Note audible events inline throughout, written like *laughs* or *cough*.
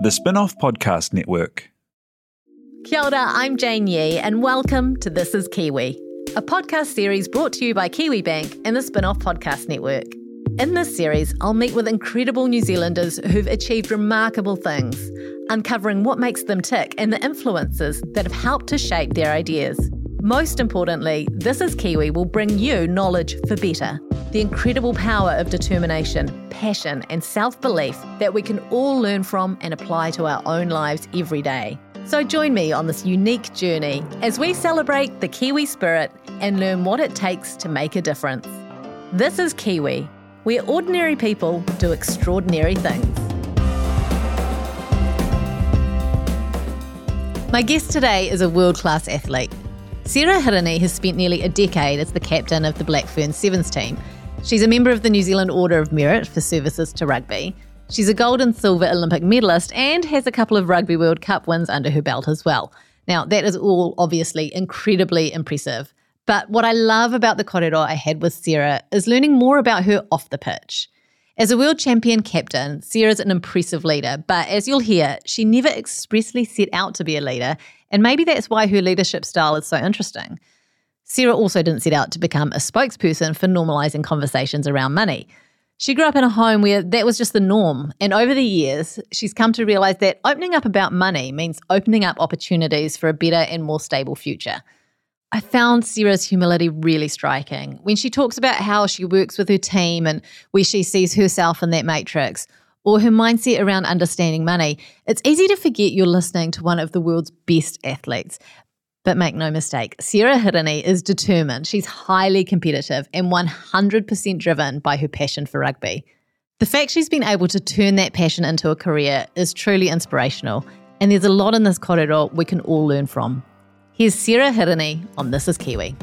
the Spinoff Podcast Network. Kia ora, I'm Jane Yee, and welcome to This is Kiwi, a podcast series brought to you by Kiwibank and the Spinoff Podcast Network. In this series, I'll meet with incredible New Zealanders who've achieved remarkable things, uncovering what makes them tick and the influences that have helped to shape their ideas. Most importantly, This is Kiwi will bring you knowledge for better. The incredible power of determination, passion, and self belief that we can all learn from and apply to our own lives every day. So join me on this unique journey as we celebrate the Kiwi spirit and learn what it takes to make a difference. This is Kiwi, where ordinary people do extraordinary things. My guest today is a world class athlete. Sarah Hirini has spent nearly a decade as the captain of the Black Ferns Sevens team. She's a member of the New Zealand Order of Merit for services to rugby. She's a gold and silver Olympic medalist and has a couple of Rugby World Cup wins under her belt as well. Now, that is all obviously incredibly impressive. But what I love about the korero I had with Sarah is learning more about her off the pitch. As a world champion captain, Sarah's an impressive leader, but as you'll hear, she never expressly set out to be a leader and maybe that's why her leadership style is so interesting. Sarah also didn't set out to become a spokesperson for normalizing conversations around money. She grew up in a home where that was just the norm. And over the years, she's come to realize that opening up about money means opening up opportunities for a better and more stable future. I found Sarah's humility really striking when she talks about how she works with her team and where she sees herself in that matrix, or her mindset around understanding money, it's easy to forget you're listening to one of the world's best athletes. But make no mistake, Sarah Hirini is determined. She's highly competitive and 100% driven by her passion for rugby. The fact she's been able to turn that passion into a career is truly inspirational, and there's a lot in this korero we can all learn from. Here's Sarah Hirini on This is Kiwi.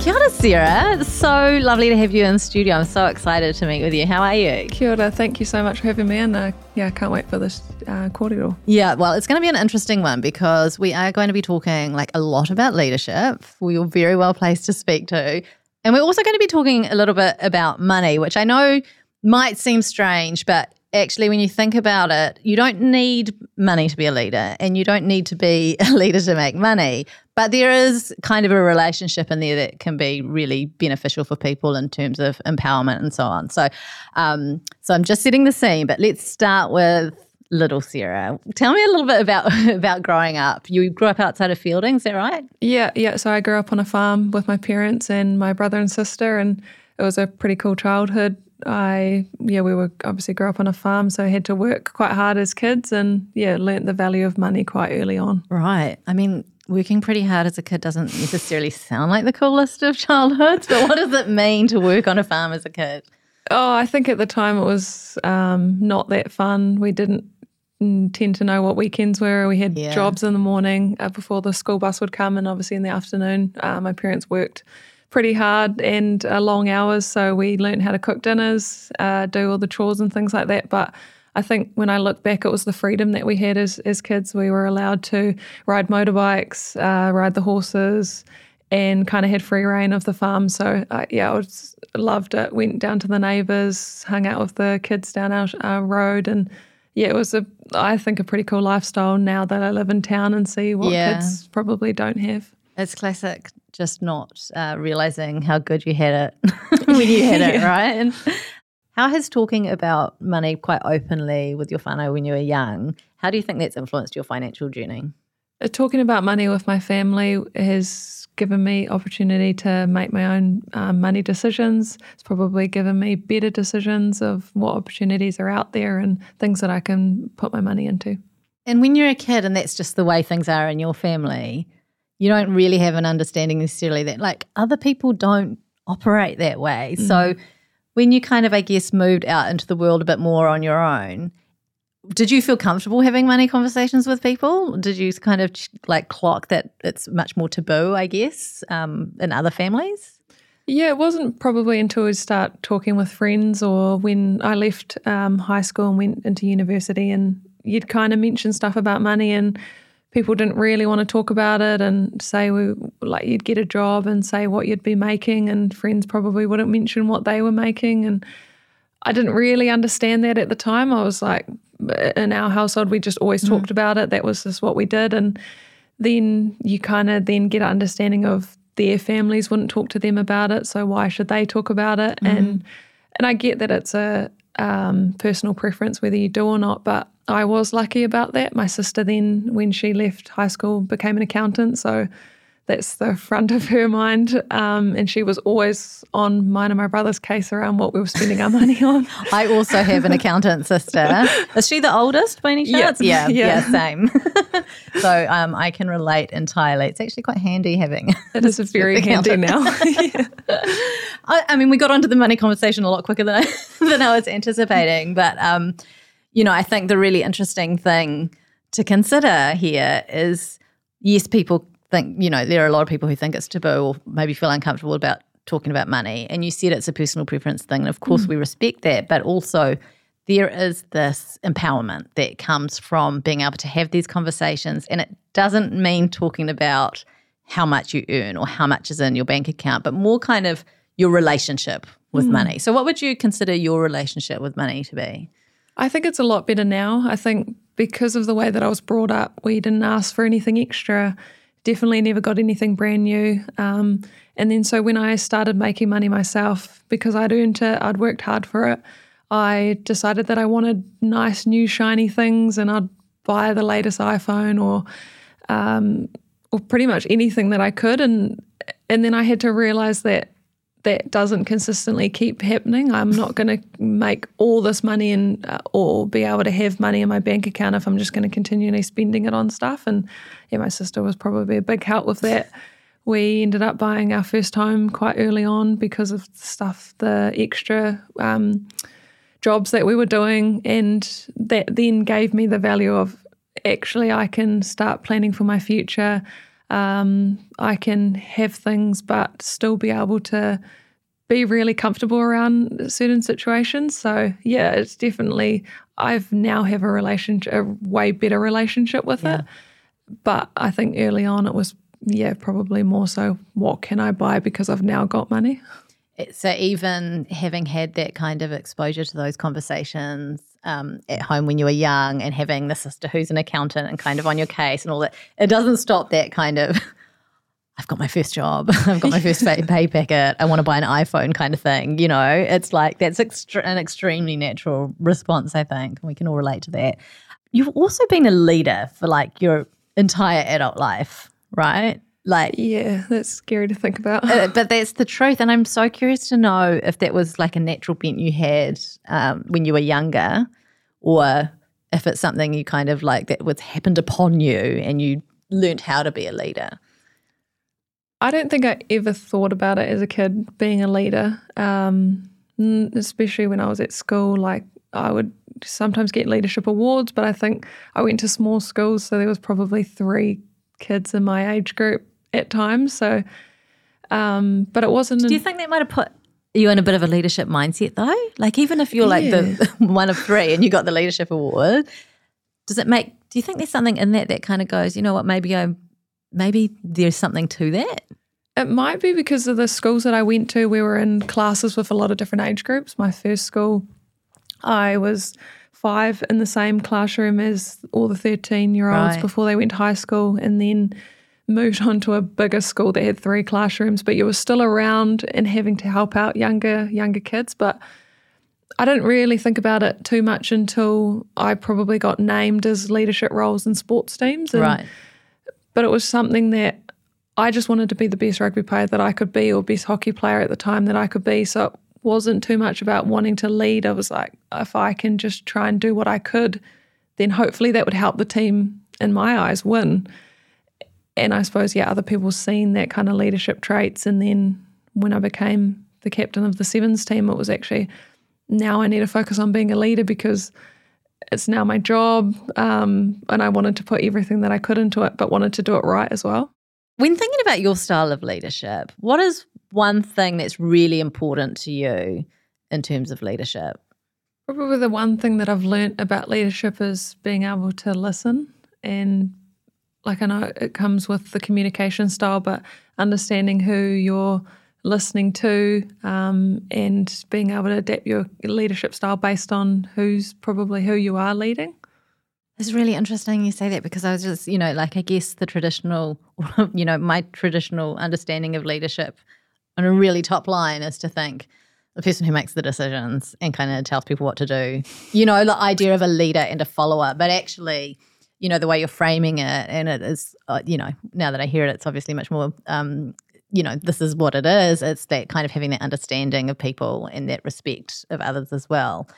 Kia ora, Sarah. It's so lovely to have you in the studio. I'm so excited to meet with you. How are you? Kia ora. Thank you so much for having me. And uh, yeah, I can't wait for this uh. Yeah, well, it's going to be an interesting one because we are going to be talking like a lot about leadership. You're very well placed to speak to. And we're also going to be talking a little bit about money, which I know might seem strange, but actually, when you think about it, you don't need money to be a leader and you don't need to be *laughs* a leader to make money. But there is kind of a relationship in there that can be really beneficial for people in terms of empowerment and so on. So, um, so I'm just setting the scene, but let's start with little Sarah. Tell me a little bit about *laughs* about growing up. You grew up outside of Feilding, is that right? Yeah, yeah. So I grew up on a farm with my parents and my brother and sister, and it was a pretty cool childhood. I yeah, we were obviously grew up on a farm, so I had to work quite hard as kids, and yeah, learnt the value of money quite early on. Right. I mean, working pretty hard as a kid doesn't necessarily sound like the coolest of *laughs* childhoods, but what does it mean to work on a farm as a kid? Oh, I think at the time it was um, not that fun. We didn't tend to know what weekends were. We had yeah. jobs in the morning uh, before the school bus would come, and obviously in the afternoon, uh, my parents worked pretty hard and uh, long hours. So we learned how to cook dinners, uh, do all the chores and things like that. But I think when I look back, it was the freedom that we had as, as kids. We were allowed to ride motorbikes, uh, ride the horses, and kind of had free reign of the farm. So uh, yeah, I was, loved it. Went down to the neighbours, hung out with the kids down our, our road, and yeah, it was a I think a pretty cool lifestyle. Now that I live in town and see what yeah. kids probably don't have. It's classic just not uh, realizing how good you had it *laughs* when you had it, *laughs* right? And how has talking about money quite openly with your whānau when you were young, how do you think that's influenced your financial journey? Uh, talking about money with my family has given me opportunity to make my own um, money decisions. It's probably given me better decisions of what opportunities are out there and things that I can put my money into. And when you're a kid and that's just the way things are in your family, you don't really have an understanding necessarily that like other people don't operate that way. Mm. So when you kind of, I guess, moved out into the world a bit more on your own, did you feel comfortable having money conversations with people? Did you kind of like clock that it's much more taboo, I guess, um, in other families? Yeah, it wasn't probably until we start talking with friends or when I left um, high school and went into university and you'd kind of mention stuff about money and people didn't really want to talk about it and say we like you'd get a job and say what you'd be making and friends probably wouldn't mention what they were making and I didn't really understand that at the time. I was like, in our household, we just always mm-hmm. talked about it. That was just what we did. And then you kind of then get an understanding of their families wouldn't talk to them about it. So why should they talk about it? Mm-hmm. And and I get that it's a um, personal preference whether you do or not, but I was lucky about that. My sister then, when she left high school, became an accountant. So that's the front of her mind. Um, and she was always on mine and my brother's case around what we were spending our money *laughs* on. I also have an accountant sister. Is she the oldest by any chance? Yeah, yeah, yeah same. *laughs* so um, I can relate entirely. It's actually quite handy having. *laughs* It is very handy now. I, I, mean, we got onto the money conversation a lot quicker than I, than I was anticipating. But, um, you know, I think the really interesting thing to consider here is yes, people think, you know, there are a lot of people who think it's taboo or maybe feel uncomfortable about talking about money. And you said it's a personal preference thing. And of course, mm. we respect that. But also, there is this empowerment that comes from being able to have these conversations. And it doesn't mean talking about how much you earn or how much is in your bank account, but more kind of your relationship with mm. money. So, what would you consider your relationship with money to be? I think it's a lot better now. I think because of the way that I was brought up, we didn't ask for anything extra definitely never got anything brand new. Um, and then so when I started making money myself, because I'd earned it, I'd worked hard for it, I decided that I wanted nice, new, shiny things, and I'd buy the latest iPhone or um, or pretty much anything that I could. And and then I had to realize that that doesn't consistently keep happening. I'm not going to make all this money and uh, or be able to have money in my bank account if I'm just going to continually spending it on stuff. And yeah, my sister was probably a big help with that. We ended up buying our first home quite early on because of the stuff, the extra um, jobs that we were doing, and that then gave me the value of actually I can start planning for my future um, I can have things but still be able to be really comfortable around certain situations. So yeah, it's definitely I've now have a relationship, a way better relationship with yeah. it. But I think early on it was yeah probably more so what can I buy because I've now got money. So even having had that kind of exposure to those conversations um, at home when you were young and having the sister who's an accountant and kind of on your case and all that, it doesn't stop that kind of. *laughs* I've got my first job. *laughs* I've got my first pay packet. I want to buy an iPhone kind of thing. You know, it's like that's an extremely natural response, I think. We can all relate to that. You've also been a leader for like your entire adult life, right? Like, yeah, that's scary to think about. uh, *laughs* but that's the truth. And I'm so curious to know if that was like a natural bent you had um, when you were younger, or if it's something you kind of like that was happened upon you and you learned how to be a leader. I don't think I ever thought about it as a kid being a leader, um, especially when I was at school. Like, I would sometimes get leadership awards, but I think I went to small schools, so there was probably three kids in my age group at times. So, um, but it wasn't. Do you think that might have put you in a bit of a leadership mindset though? Like even if you're like yeah. the *laughs* one of three and you got the leadership award, does it make? Do you think there's something in that that kind of goes? You know what? Maybe I, maybe there's something to that. It might be because of the schools that I went to. We were in classes with a lot of different age groups. My first school, I was five in the same classroom as all the 13 year olds right. before they went to high school. And then moved on to a bigger school that had three classrooms, but you were still around and having to help out younger younger kids. But I didn't really think about it too much until I probably got named as leadership roles in sports teams. And, right. But it was something that I just wanted to be the best rugby player that I could be, or best hockey player at the time that I could be. So wasn't too much about wanting to lead. I was like, if I can just try and do what I could, then hopefully that would help the team, in my eyes, win and I suppose, yeah, other people seen that kind of leadership traits. And then when I became the captain of the sevens team, it was actually now I need to focus on being a leader because it's now my job. Um, and I wanted to put everything that I could into it, but wanted to do it right as well. When thinking about your style of leadership, what is one thing that's really important to you in terms of leadership? Probably the one thing that I've learned about leadership is being able to listen and like I know it comes with the communication style, but understanding who you're listening to um, and being able to adapt your leadership style based on who's probably who you are leading. It's really interesting you say that because I was just, you know, like I guess the traditional, *laughs* you know, my traditional understanding of leadership on a really top line is to think the person who makes the decisions and kind of tells people what to do. You know, the idea of a leader and a follower, but actually, you know, the way you're framing it, and it is, uh, you know, now that I hear it, it's obviously much more um, you know, this is what it is. It's that kind of having that understanding of people and that respect of others as well.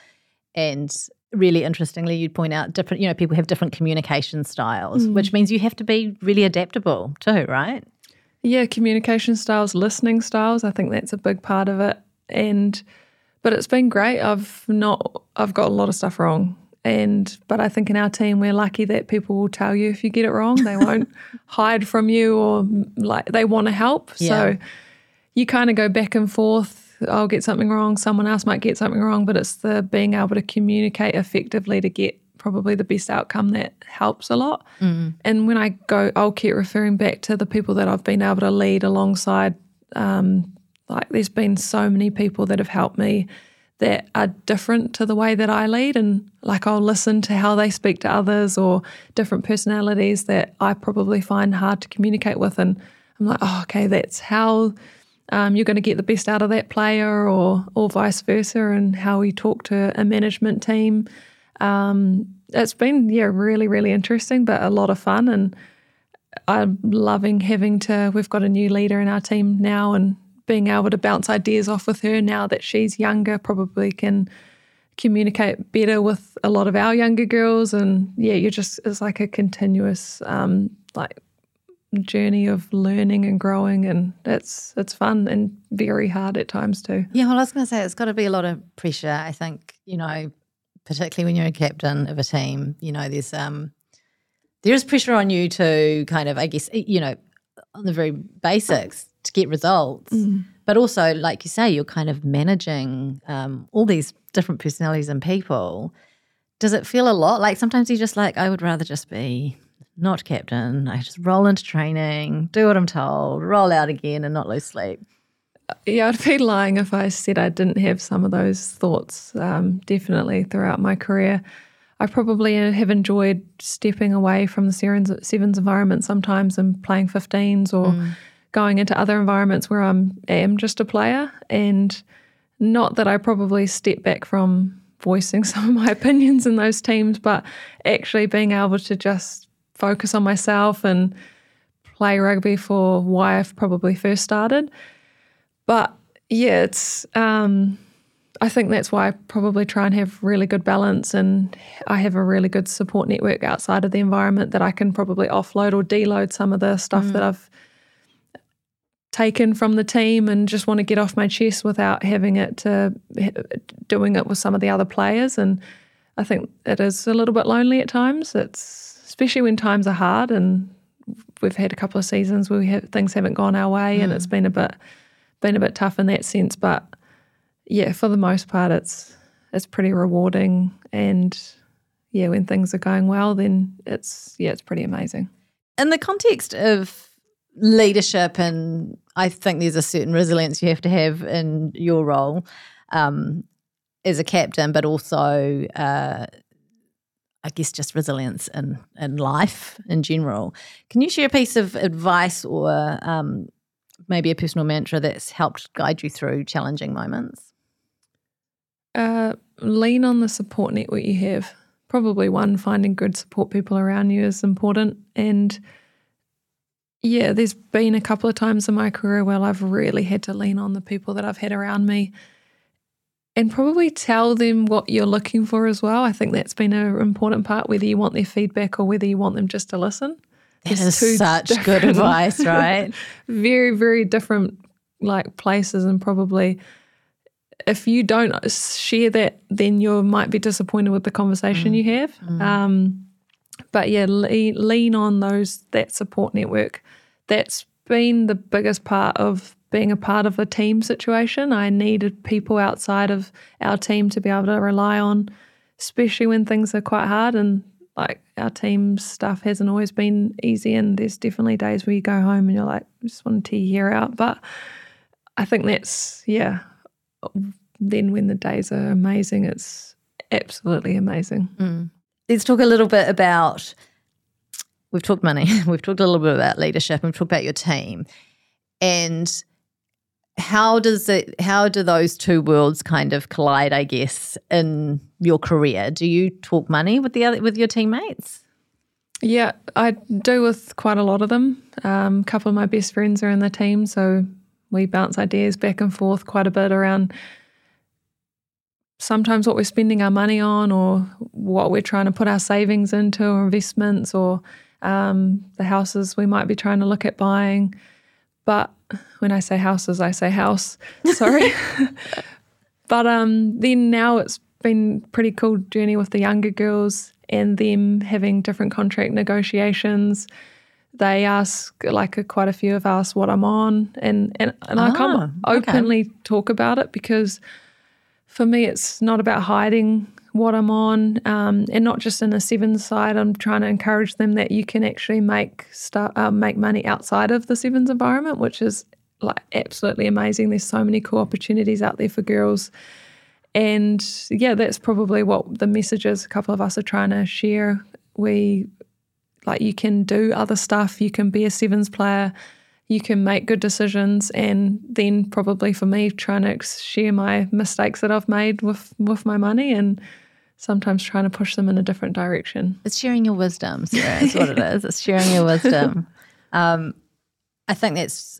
And really interestingly, you'd point out different, you know, people have different communication styles, mm. which means you have to be really adaptable too, right? Yeah, communication styles, listening styles. I think that's a big part of it. And, but it's been great. I've not, I've got a lot of stuff wrong and but I think in our team we're lucky that people will tell you if you get it wrong. They won't *laughs* hide from you or mm, like they want to help. Yeah. So you kind of go back and forth. I'll get something wrong. Someone else might get something wrong, but it's the being able to communicate effectively to get probably the best outcome that helps a lot. Mm. And when I go, I'll keep referring back to the people that I've been able to lead alongside. Um, like there's been so many people that have helped me that are different to the way that I lead. And like I'll listen to how they speak to others or different personalities that I probably find hard to communicate with. And I'm like, oh, okay, that's how um, you're going to get the best out of that player or, or vice versa, and how we talk to a management team. Um, it's been, yeah, really, really interesting, but a lot of fun. And I'm loving having to, we've got a new leader in our team now, and being able to bounce ideas off with her now that she's younger probably can communicate better with a lot of our younger girls and yeah you're just it's like a continuous um like journey of learning and growing and it's it's fun and very hard at times too yeah well i was going to say it's got to be a lot of pressure i think you know particularly when you're a captain of a team you know there's um there is pressure on you to kind of i guess you know on the very basics to get results. Mm. But also, like you say, you're kind of managing um, all these different personalities and people. Does it feel a lot like sometimes you're just like, I would rather just be not captain. I just roll into training, do what I'm told, roll out again, and not lose sleep. Yeah, I'd be lying if I said I didn't have some of those thoughts um, definitely throughout my career. I probably have enjoyed stepping away from the sevens, sevens environment sometimes and playing 15s or mm going into other environments where I'm am just a player and not that I probably step back from voicing *laughs* some of my opinions in those teams, but actually being able to just focus on myself and play rugby for why I've probably first started. But yeah, it's um, I think that's why I probably try and have really good balance and I have a really good support network outside of the environment that I can probably offload or deload some of the stuff mm. that I've taken from the team and just want to get off my chest without having it to doing it with some of the other players and I think it is a little bit lonely at times it's especially when times are hard and we've had a couple of seasons where we have, things haven't gone our way mm. and it's been a bit been a bit tough in that sense but yeah for the most part it's it's pretty rewarding and yeah when things are going well then it's yeah it's pretty amazing in the context of leadership and I think there's a certain resilience you have to have in your role um, as a captain, but also, uh, I guess, just resilience in, in life in general. Can you share a piece of advice or um, maybe a personal mantra that's helped guide you through challenging moments? Uh, lean on the support network you have. Probably one, finding good support people around you is important. And yeah, there's been a couple of times in my career where I've really had to lean on the people that I've had around me and probably tell them what you're looking for as well. I think that's been an important part, whether you want their feedback or whether you want them just to listen. That is such good advice, *laughs* right? very, very different like places and probably if you don't share that, then you might be disappointed with the conversation mm. you have. Mm. Um, but yeah, lean, lean on those that support network. That's been the biggest part of being a part of a team situation. I needed people outside of our team to be able to rely on, especially when things are quite hard. And like our team stuff hasn't always been easy. And there's definitely days where you go home and you're like, I just want to tear your hair out. But I think that's yeah. Then when the days are amazing, it's absolutely amazing. Mm. Let's talk a little bit about. We've talked money. *laughs* We've talked a little bit about leadership. And we've talked about your team, and how does it? How do those two worlds kind of collide? I guess in your career, do you talk money with the other with your teammates? Yeah, I do with quite a lot of them. Um, a couple of my best friends are in the team, so we bounce ideas back and forth quite a bit around sometimes what we're spending our money on or what we're trying to put our savings into or investments or um, the houses we might be trying to look at buying. But when I say houses, I say house. *laughs* Sorry. *laughs* but um, then now it's been pretty cool journey with the younger girls and them having different contract negotiations. They ask, like a, quite a few have asked what I'm on, and and, and ah, I can openly okay. talk about it because for me it's not about hiding what I'm on, um, and not just in a sevens side. I'm trying to encourage them that you can actually make start uh, make money outside of the sevens environment, which is like absolutely amazing. There's so many cool opportunities out there for girls and yeah, that's probably what the messages a couple of us are trying to share. We like you can do other stuff, you can be a sevens player, you can make good decisions, and then probably for me trying to share my mistakes that I've made with with my money and sometimes trying to push them in a different direction. It's sharing your wisdom, Sarah. What it is. It's sharing your wisdom. *laughs* Um, I think that's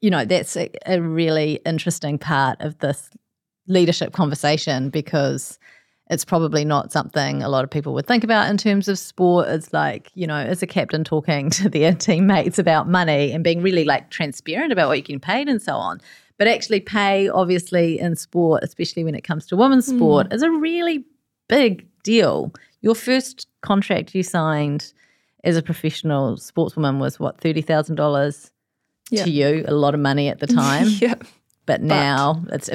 you know that's a, a really interesting part of this leadership conversation because it's probably not something a lot of people would think about in terms of sport. It's like, you know, as a captain talking *laughs* to their teammates about money and being really like transparent about what you can paid and so on. But actually, pay, obviously, in sport, especially when it comes to women's hmm. sport, mm. is a really big deal. Your first contract you signed as a professional sportswoman was what, $30,000 to you? A lot of money at the *laughs* time. yeah. But now but, it's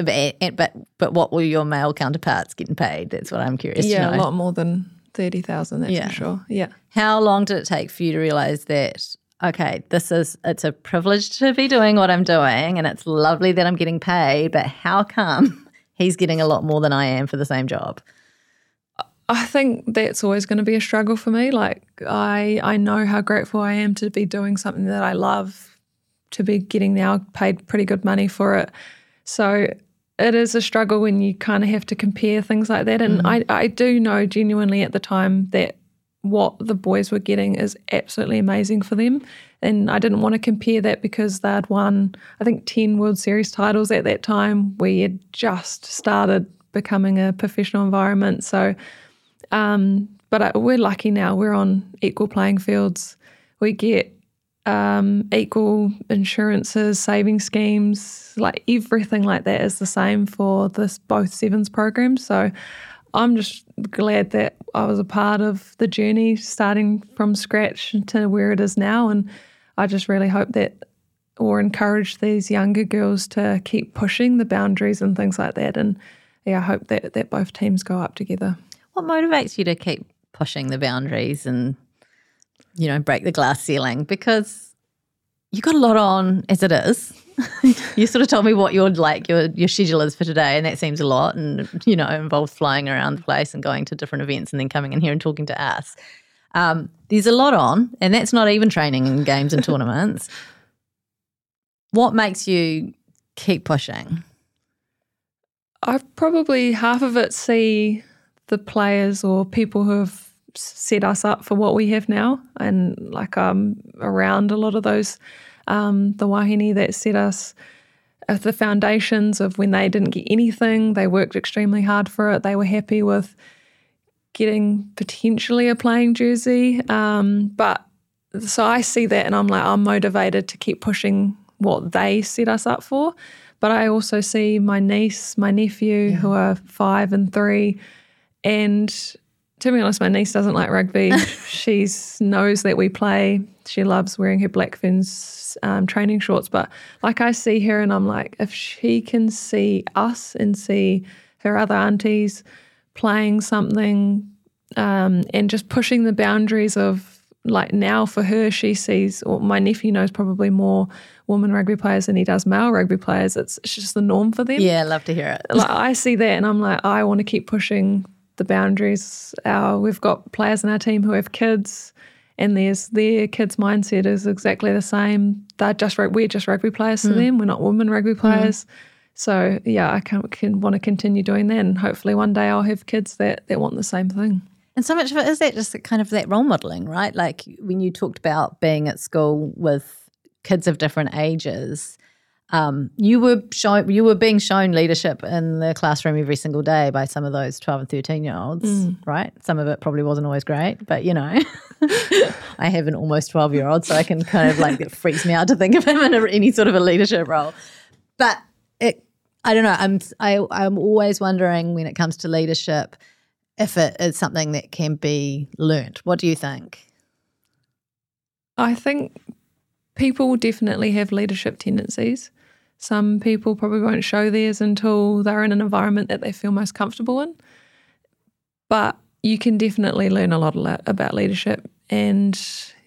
but but what were your male counterparts getting paid? That's what I'm curious. Yeah, a lot more than thirty thousand. That's yeah. for sure. Yeah. How long did it take for you to realize that? Okay, this is it's a privilege to be doing what I'm doing, and it's lovely that I'm getting paid. But how come *laughs* he's getting a lot more than I am for the same job? I think that's always going to be a struggle for me. Like I I know how grateful I am to be doing something that I love to be getting now paid pretty good money for it. So it is a struggle when you kind of have to compare things like that. And mm. I, I do know genuinely at the time that what the boys were getting is absolutely amazing for them. And I didn't want to compare that because they'd won, I think, 10 World Series titles at that time. We had just started becoming a professional environment. So, um, but I, we're lucky now. We're on equal playing fields. We get um, equal insurances, saving schemes, like everything like that is the same for this both sevens programs. So I'm just glad that I was a part of the journey, starting from scratch to where it is now, and I just really hope that or encourage these younger girls to keep pushing the boundaries and things like that. And yeah, I hope that that both teams go up together. What motivates you to keep pushing the boundaries and you know, break the glass ceiling because you got a lot on as it is. *laughs* you sort of told me what your like your your schedule is for today, and that seems a lot, and you know, involves flying around the place and going to different events, and then coming in here and talking to us. Um, there's a lot on, and that's not even training and games and tournaments. What makes you keep pushing? I probably half of it see the players or people who have set us up for what we have now. And like um, around a lot of those, um, the wahine that set us at the foundations of when they didn't get anything, they worked extremely hard for it. They were happy with getting potentially a playing jersey. Um, but so I see that and I'm like, I'm motivated to keep pushing what they set us up for. But I also see my niece, my nephew, yeah. who are five and three, and to be honest, my niece doesn't like rugby. *laughs* she knows that we play. She loves wearing her Black Ferns um, training shorts. But like I see her, and I'm like, if she can see us and see her other aunties playing something um, and just pushing the boundaries of like now for her, she sees, or my nephew knows probably more women rugby players than he does male rugby players. It's, it's just the norm for them. Yeah, love to hear it. like I see that and I'm like, I want to keep pushing the boundaries. Our, we've got players in our team who have kids and there's their kids' mindset is exactly the same. They're just we're just rugby players to mm. them. We're not women rugby hmm. players. Mm. So yeah, I can, can want to continue doing that, and hopefully one day I'll have kids that that want the same thing. And so much of it is that just kind of that role modeling, right? Like when you talked about being at school with kids of different ages, um, you were shown you were being shown leadership in the classroom every single day by some of those 12 and 13 year olds mm. right? Some of it probably wasn't always great but you know *laughs* i have an almost 12 year old so i can kind of like it freaks me out to think of him in a, any sort of a leadership role. But it i don't know i'm I, i'm always wondering when it comes to leadership if it is something that can be learnt. What do you think? I think people definitely have leadership tendencies some people probably won't show theirs until they're in an environment that they feel most comfortable in. But you can definitely learn a lot about leadership and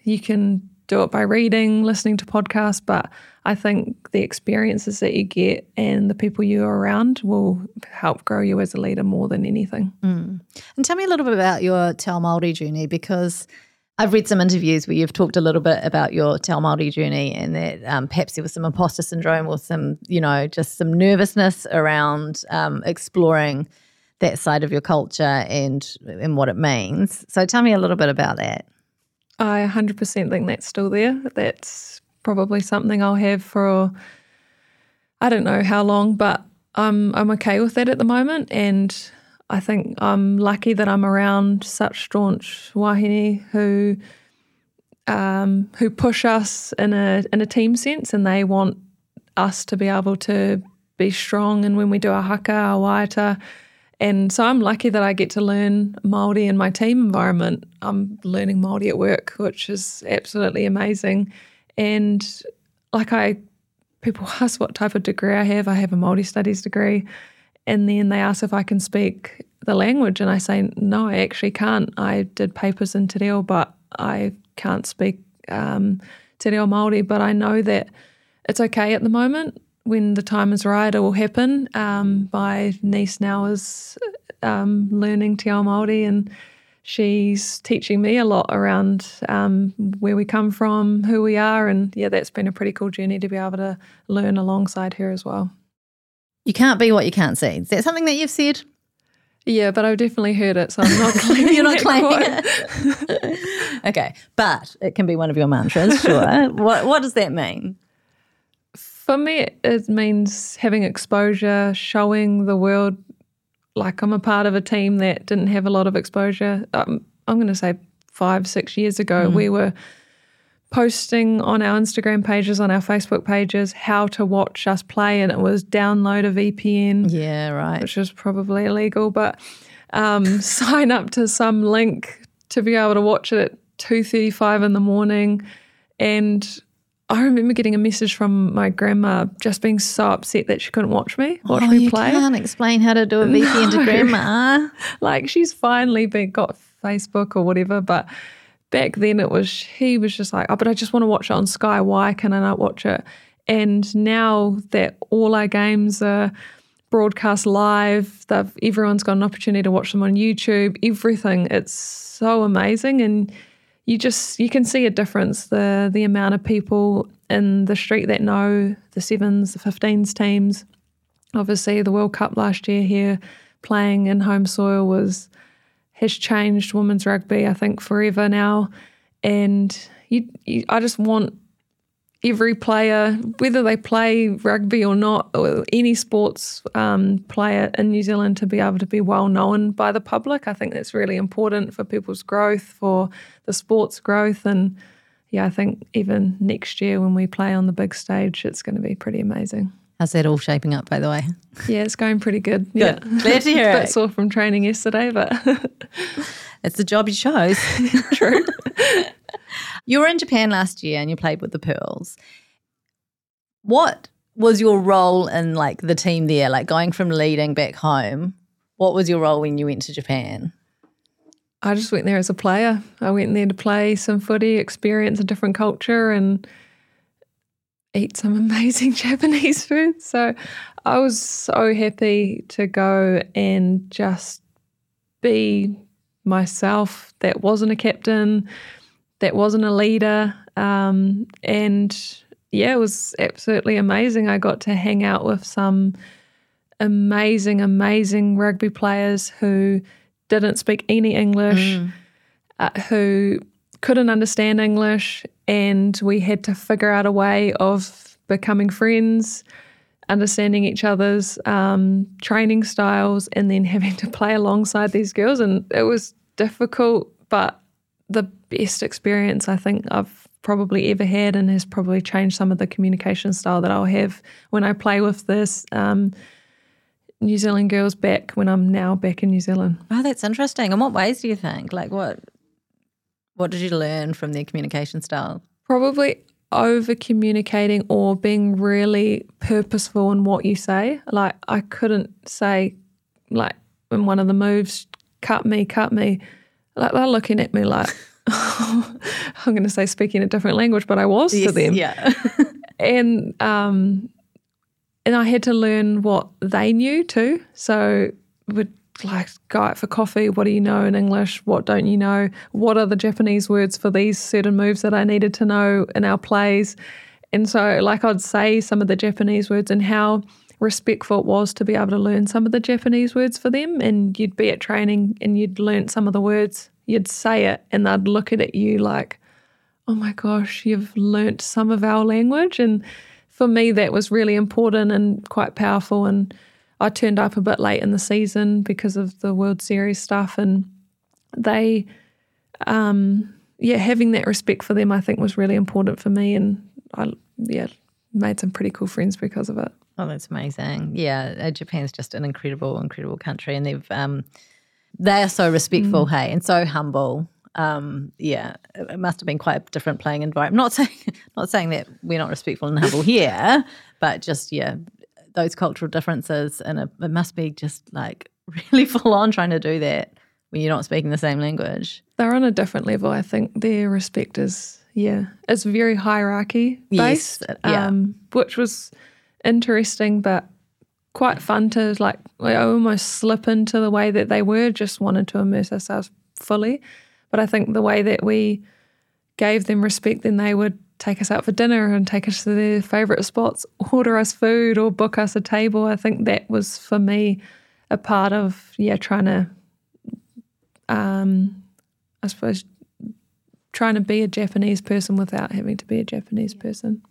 you can do it by reading, listening to podcasts. But I think the experiences that you get and the people you're around will help grow you as a leader more than anything. Mm. And tell me a little bit about your Te Māori journey because I've read some interviews where you've talked a little bit about your Te Māori journey and that um, perhaps there was some imposter syndrome or some, you know, just some nervousness around um, exploring that side of your culture and and what it means. So tell me a little bit about that. I 100% think that's still there. That's probably something I'll have for I don't know how long, but I'm I'm okay with that at the moment and I think I'm lucky that I'm around such staunch wahine who um, who push us in a in a team sense, and they want us to be able to be strong. And when we do our haka, our waiata, and so I'm lucky that I get to learn Māori in my team environment. I'm learning Māori at work, which is absolutely amazing. And like I, people *laughs* ask what type of degree I have. I have a Māori studies degree. And then they ask if I can speak the language, and I say, no, I actually can't. I did papers in Te Reo, but I can't speak um, Te Reo Māori. But I know that it's okay at the moment. When the time is right, it will happen. Um, my niece now is um, learning Te Ao Māori, and she's teaching me a lot around um, where we come from, who we are, and yeah, that's been a pretty cool journey to be able to learn alongside her as well. You can't be what you can't see. Is that something that you've said? Yeah, but I've definitely heard it, so I'm not *laughs* claiming You're not claiming it. *laughs* okay, but it can be one of your mantras, sure. *laughs* what What does that mean? For me, it means having exposure, showing the world like I'm a part of a team that didn't have a lot of exposure. Um, I'm going to say five, six years ago, mm. we were posting on our Instagram pages, on our Facebook pages, how to watch us play, and it was download a VPN. Yeah, right. Which is probably illegal, but um, *laughs* sign up to some link to be able to watch it at two thirty-five in the morning, and I remember getting a message from my grandma just being so upset that she couldn't watch me watch oh, me you play. can't explain how to do a VPN *laughs* no. to grandma. *laughs* like she's finally been got Facebook or whatever, but back then it was he was just like, oh, but I just want to watch it on Sky. Why can I not watch it? And now that all our games are broadcast live, they've everyone's got an opportunity to watch them on YouTube. Everything, it's so amazing, and you just you can see a difference the the amount of people in the street that know the sevens, the 15s teams. Obviously, the World Cup last year here playing in home soil was has changed women's rugby, I think, forever now. And you, you, I just want every player, whether they play rugby or not, or any sports um, player in New Zealand, to be able to be well known by the public. I think that's really important for people's growth, for the sports growth. And yeah, I think even next year when we play on the big stage, it's going to be pretty amazing. How's that all shaping up, by the way? Yeah, it's going pretty good. good. Yeah. Glad to hear *laughs* it. Bit sore from training yesterday, but *laughs* it's the job you chose. *laughs* True. you were in Japan last year and you played with the Pearls. What was your role in like the team there? Like going from leading back home, what was your role when you went to Japan? I just went there as a player. I went there to play some footy, experience a different culture, and eat some amazing *laughs* Japanese food. So I was so happy to go and just be myself that wasn't a captain, that wasn't a leader. Um, and yeah, it was absolutely amazing. I got to hang out with some amazing, amazing rugby players who didn't speak any English, mm. uh, who couldn't understand English, and we had to figure out a way of becoming friends, understanding each other's um, training styles, and then having to play alongside these girls. And it was difficult, but the best experience I think I've probably ever had, and has probably changed some of the communication style that I'll have when I play with this. Um, New Zealand girls back when I'm now back in New Zealand. Oh, that's interesting. In what ways do you think? Like what what did you learn from their communication style? Probably over communicating or being really purposeful in what you say. Like I couldn't say like in one of the moves, cut me, cut me. Like they're looking at me like *laughs* I'm going to say speaking a different language, but I was yes, to them. Yeah. *laughs* and um, and I had to learn what they knew too. So would like go out for coffee. What do you know in English? What don't you know? What are the Japanese words for these certain moves that I needed to know in our plays? And so, like, I'd say some of the Japanese words and how respectful it was to be able to learn some of the Japanese words for them. And you'd be at training and you'd learn some of the words, you'd say it, and they'd look at you like, oh my gosh, you've learnt some of our language. And for me, that was really important and quite powerful. And I turned up a bit late in the season because of the World Series stuff, and they, um, yeah, having that respect for them, I think, was really important for me. And I, yeah, made some pretty cool friends because of it. Oh, that's amazing. Yeah, uh, Japan's just an incredible, incredible country, and they've um, they are so respectful, mm. hey, and so humble um, yeah, it must have been quite a different playing environment. Not saying, *laughs* not saying that we're not respectful and humble here, but just yeah, those cultural differences, and it, it must be just like *laughs* really full on trying to do that when you're not speaking the same language. They're on a different level. I think their respect is yeah, it's very hierarchy based, yes, yeah. um, which was interesting, but quite fun to like. Almost slip into the way that they were. Just wanted to immerse ourselves fully. But I think the way that we gave them respect, then they would take us out for dinner and take us to their favourite spots, order us food or book us a table. I think that was for me a part of, yeah, trying to, um, I suppose, trying to be a Japanese person without having to be a Japanese person.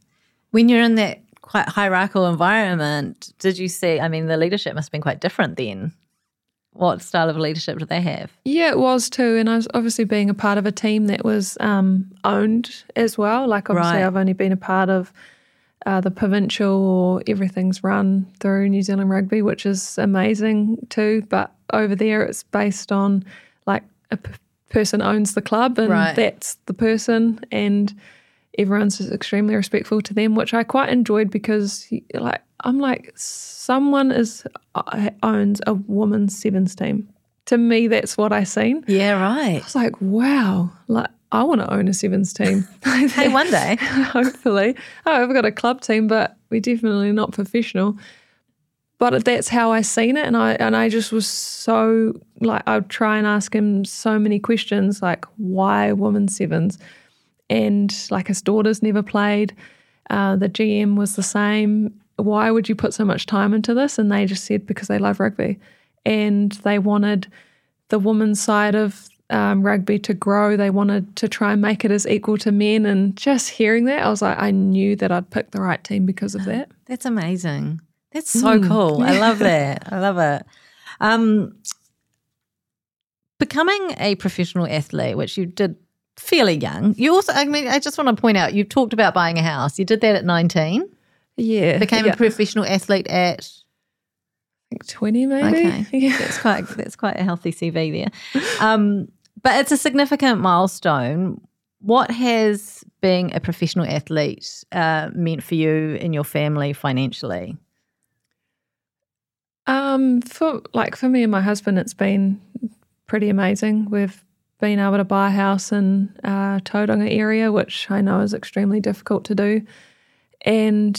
When you're in that quite hierarchical environment, did you see? I mean, the leadership must have been quite different then what style of leadership do they have? Yeah, it was too. And I was obviously being a part of a team that was um, owned as well. Like, obviously, right. I've only been a part of uh, the provincial or everything's run through New Zealand Rugby, which is amazing too. But over there, it's based on like a p- person owns the club and right. that's the person. And everyone's just extremely respectful to them, which I quite enjoyed because, like, I'm like, someone is uh, owns a women's sevens team. To me, that's what I seen. Yeah, right. I was like, wow, like I want to own a sevens team. *laughs* *laughs* hey, one day, *laughs* hopefully. Oh, I've got a club team, but we're definitely not professional. But that's how I seen it, and I and I just was so like I'd try and ask him so many questions, like why women's sevens, and like his daughters never played. Uh, the GM was the same, why would you put so much time into this? And they just said, because they love rugby. And they wanted the women's side of um, rugby to grow. They wanted to try and make it as equal to men. And just hearing that, I was like, I knew that I'd pick the right team because of that. *gasps* That's amazing. That's so mm. cool. I love *laughs* that. I love it. Um, becoming a professional athlete, which you did fairly young, you also, I mean, I just want to point out, You've talked about buying a house. You did that at 19. Yeah. Became yeah. a professional athlete at 20 maybe. Okay. *laughs* Yeah. That's quite that's quite a healthy CV there. Um, but it's a significant milestone. What has being a professional athlete uh, meant for you and your family financially? Um, for like for me and my husband, it's been pretty amazing. We've been able to buy a house in uh, Tauranga area, which I know is extremely difficult to do. And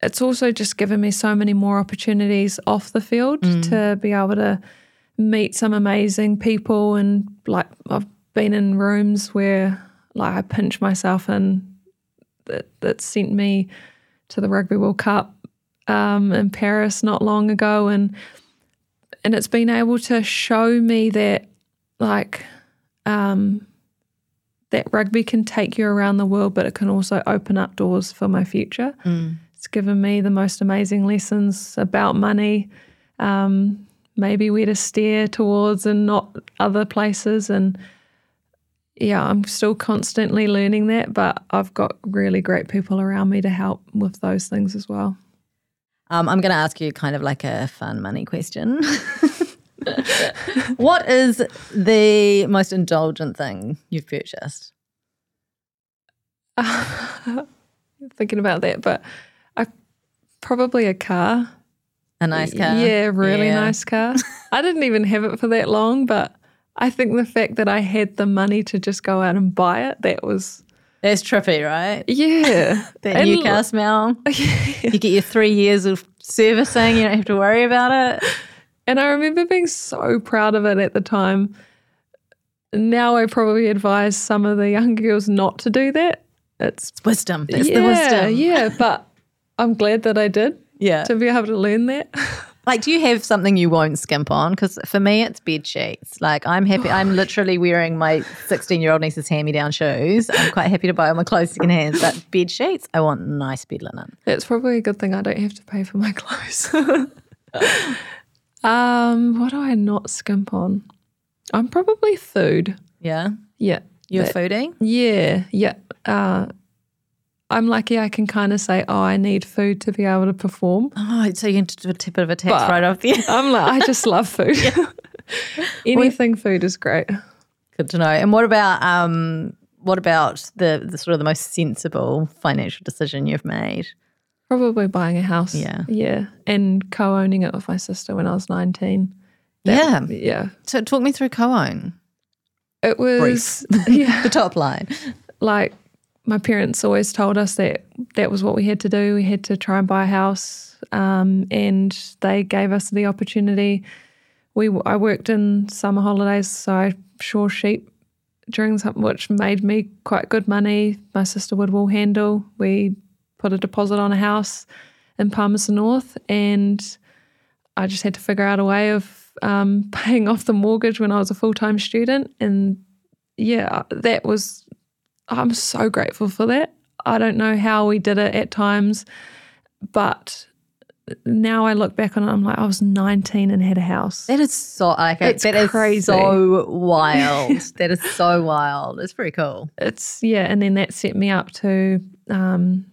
it's also just given me so many more opportunities off the field mm. to be able to meet some amazing people. And like I've been in rooms where like I pinch myself and that, that sent me to the Rugby World Cup um, in Paris not long ago. And and it's been able to show me that like um, that rugby can take you around the world, but it can also open up doors for my future. Mm. It's given me the most amazing lessons about money, um, maybe where to steer towards and not other places. And yeah, I'm still constantly learning that, but I've got really great people around me to help with those things as well. Um, I'm going to ask you kind of like a fun money question. *laughs* what is the most indulgent thing you've purchased? Uh, *laughs* thinking about that, but I probably a car. A nice car. Yeah, really yeah. nice car. *laughs* I didn't even have it for that long, but I think the fact that I had the money to just go out and buy it, that was that's trippy, right? Yeah. *laughs* that and new car smell. Yeah. You get your three years of servicing, you don't have to worry about it. And I remember being so proud of it at the time. Now I probably advise some of the young girls not to do that. It's, it's wisdom. It's yeah, the wisdom. Yeah, *laughs* but I'm glad that I did. Yeah. To be able to learn that. Like, do you have something you won't skimp on? Because for me, it's bed sheets. Like, I'm happy. I'm *sighs* literally wearing my 16 year old niece's hand me down shoes. I'm quite happy to buy all my clothes second hand. But bed sheets, I want nice bed linen. It's probably a good thing I don't have to pay for my clothes. *laughs* um, what do I not skimp on? I'm probably food. Yeah. Yeah. You're foodie? Yeah. Yeah. Uh, I'm lucky I can kind of say, oh, I need food to be able to perform. Oh, so you can do a bit of a text but right off the I'm like, I just love *laughs* food. *laughs* Anything food is great. Good to know. And what about um what about the, the sort of the most sensible financial decision you've made? Probably buying a house. Yeah. Yeah. And co owning it with my sister when I was 19. That, yeah. Yeah. So talk me through co own. It was *laughs* yeah. the top line. Like my parents always told us that that was what we had to do. We had to try and buy a house, um, and they gave us the opportunity. We I worked in summer holidays, so I shore sheep during something which made me quite good money. My sister would wool handle. We put a deposit on a house in Palmerston North, and I just had to figure out a way of um, *laughs* paying off the mortgage when I was a full time student. And yeah, that was I'm so grateful for that. I don't know how we did it at times, but now I look back on it, I'm like, I was 19 and had a house. That is so like it's that crazy. Is so wild. *laughs* that is so wild. It's pretty cool. It's yeah, and then that set me up to um,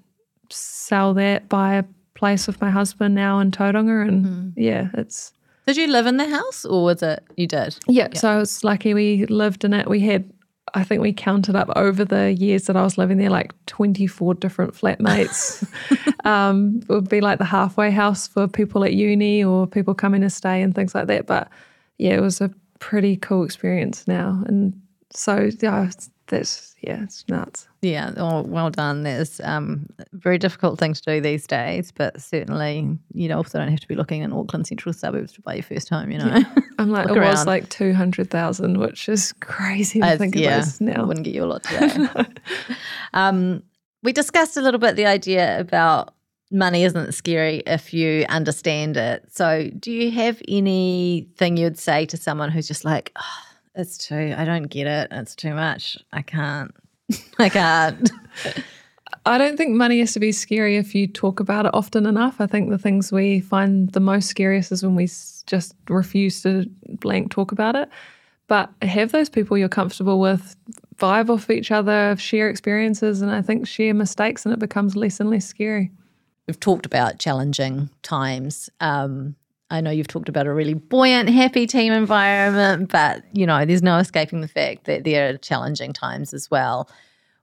sell that, buy a place with my husband now in Tauranga, and mm. yeah, it's. Did you live in the house, or was it you did? Yeah, yeah, so I was lucky. We lived in it. We had I think we counted up over the years that I was living there like 24 different flatmates. *laughs* *laughs* um, it would be like the halfway house for people at uni or people coming to stay and things like that. But yeah, it was a pretty cool experience now. And so, yeah, that's yeah, it's nuts. Yeah, oh, well done. There's um, very difficult thing to do these days, but certainly you know, also don't have to be looking in Auckland central suburbs to buy your first home. You know, yeah. I'm like *laughs* it around. was like two hundred thousand, which is crazy to think yeah, about now. Wouldn't get you a lot today. *laughs* um, we discussed a little bit the idea about money isn't scary if you understand it. So, do you have anything you'd say to someone who's just like? Oh, it's too, I don't get it. It's too much. I can't. *laughs* I can't. *laughs* I don't think money has to be scary if you talk about it often enough. I think the things we find the most scariest is when we just refuse to blank talk about it. But have those people you're comfortable with, vibe off each other, share experiences, and I think share mistakes, and it becomes less and less scary. We've talked about challenging times. Um, I know you've talked about a really buoyant, happy team environment, but you know, there's no escaping the fact that there are challenging times as well.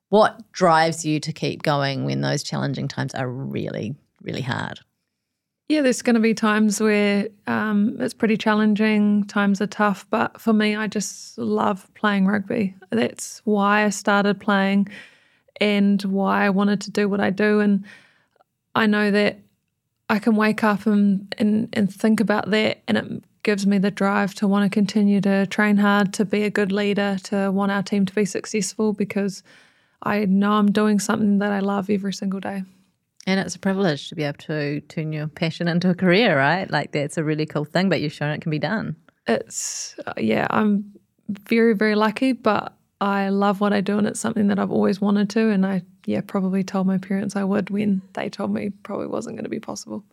What drives you to keep going when those challenging times are really, really hard? Yeah, there's going to be times where um, it's pretty challenging, times are tough, but for me, I just love playing rugby. That's why I started playing and why I wanted to do what I do. And I know that I can wake up and, and, and think about that, and it gives me the drive to want to continue to train hard, to be a good leader, to want our team to be successful because I know I'm doing something that I love every single day. And it's a privilege to be able to turn your passion into a career, right? Like that's a really cool thing, but you've shown it can be done. It's, uh, yeah, I'm very, very lucky, but I love what I do and it's something that I've always wanted to. And I, yeah, probably told my parents I would when they told me probably wasn't going to be possible.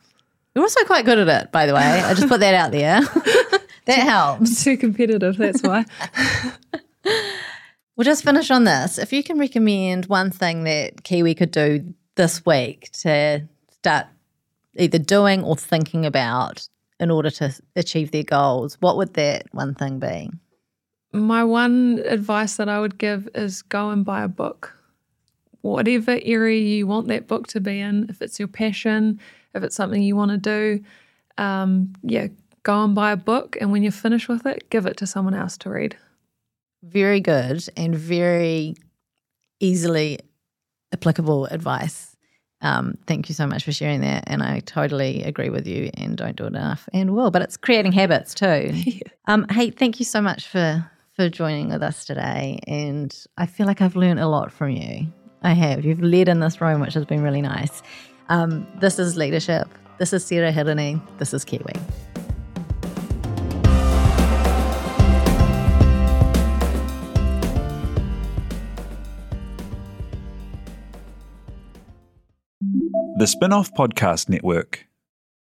You're also quite good at it, by the way. I just put that out there. *laughs* that helps. Too competitive, that's why. *laughs* we'll just finish on this. If you can recommend one thing that Kiwi could do this week to start either doing or thinking about in order to achieve their goals, what would that one thing be? My one advice that I would give is go and buy a book. Whatever area you want that book to be in, if it's your passion, if it's something you want to do, um, yeah, go and buy a book. And when you're finished with it, give it to someone else to read. Very good and very easily applicable advice. Um, thank you so much for sharing that. And I totally agree with you and don't do it enough and will, but it's creating habits too. *laughs* um, hey, thank you so much for, for joining with us today. And I feel like I've learned a lot from you. I have. You've led in this room, which has been really nice. Um, this is leadership. This is Sarah Hirini. This is Kiwi. The Spinoff Podcast Network.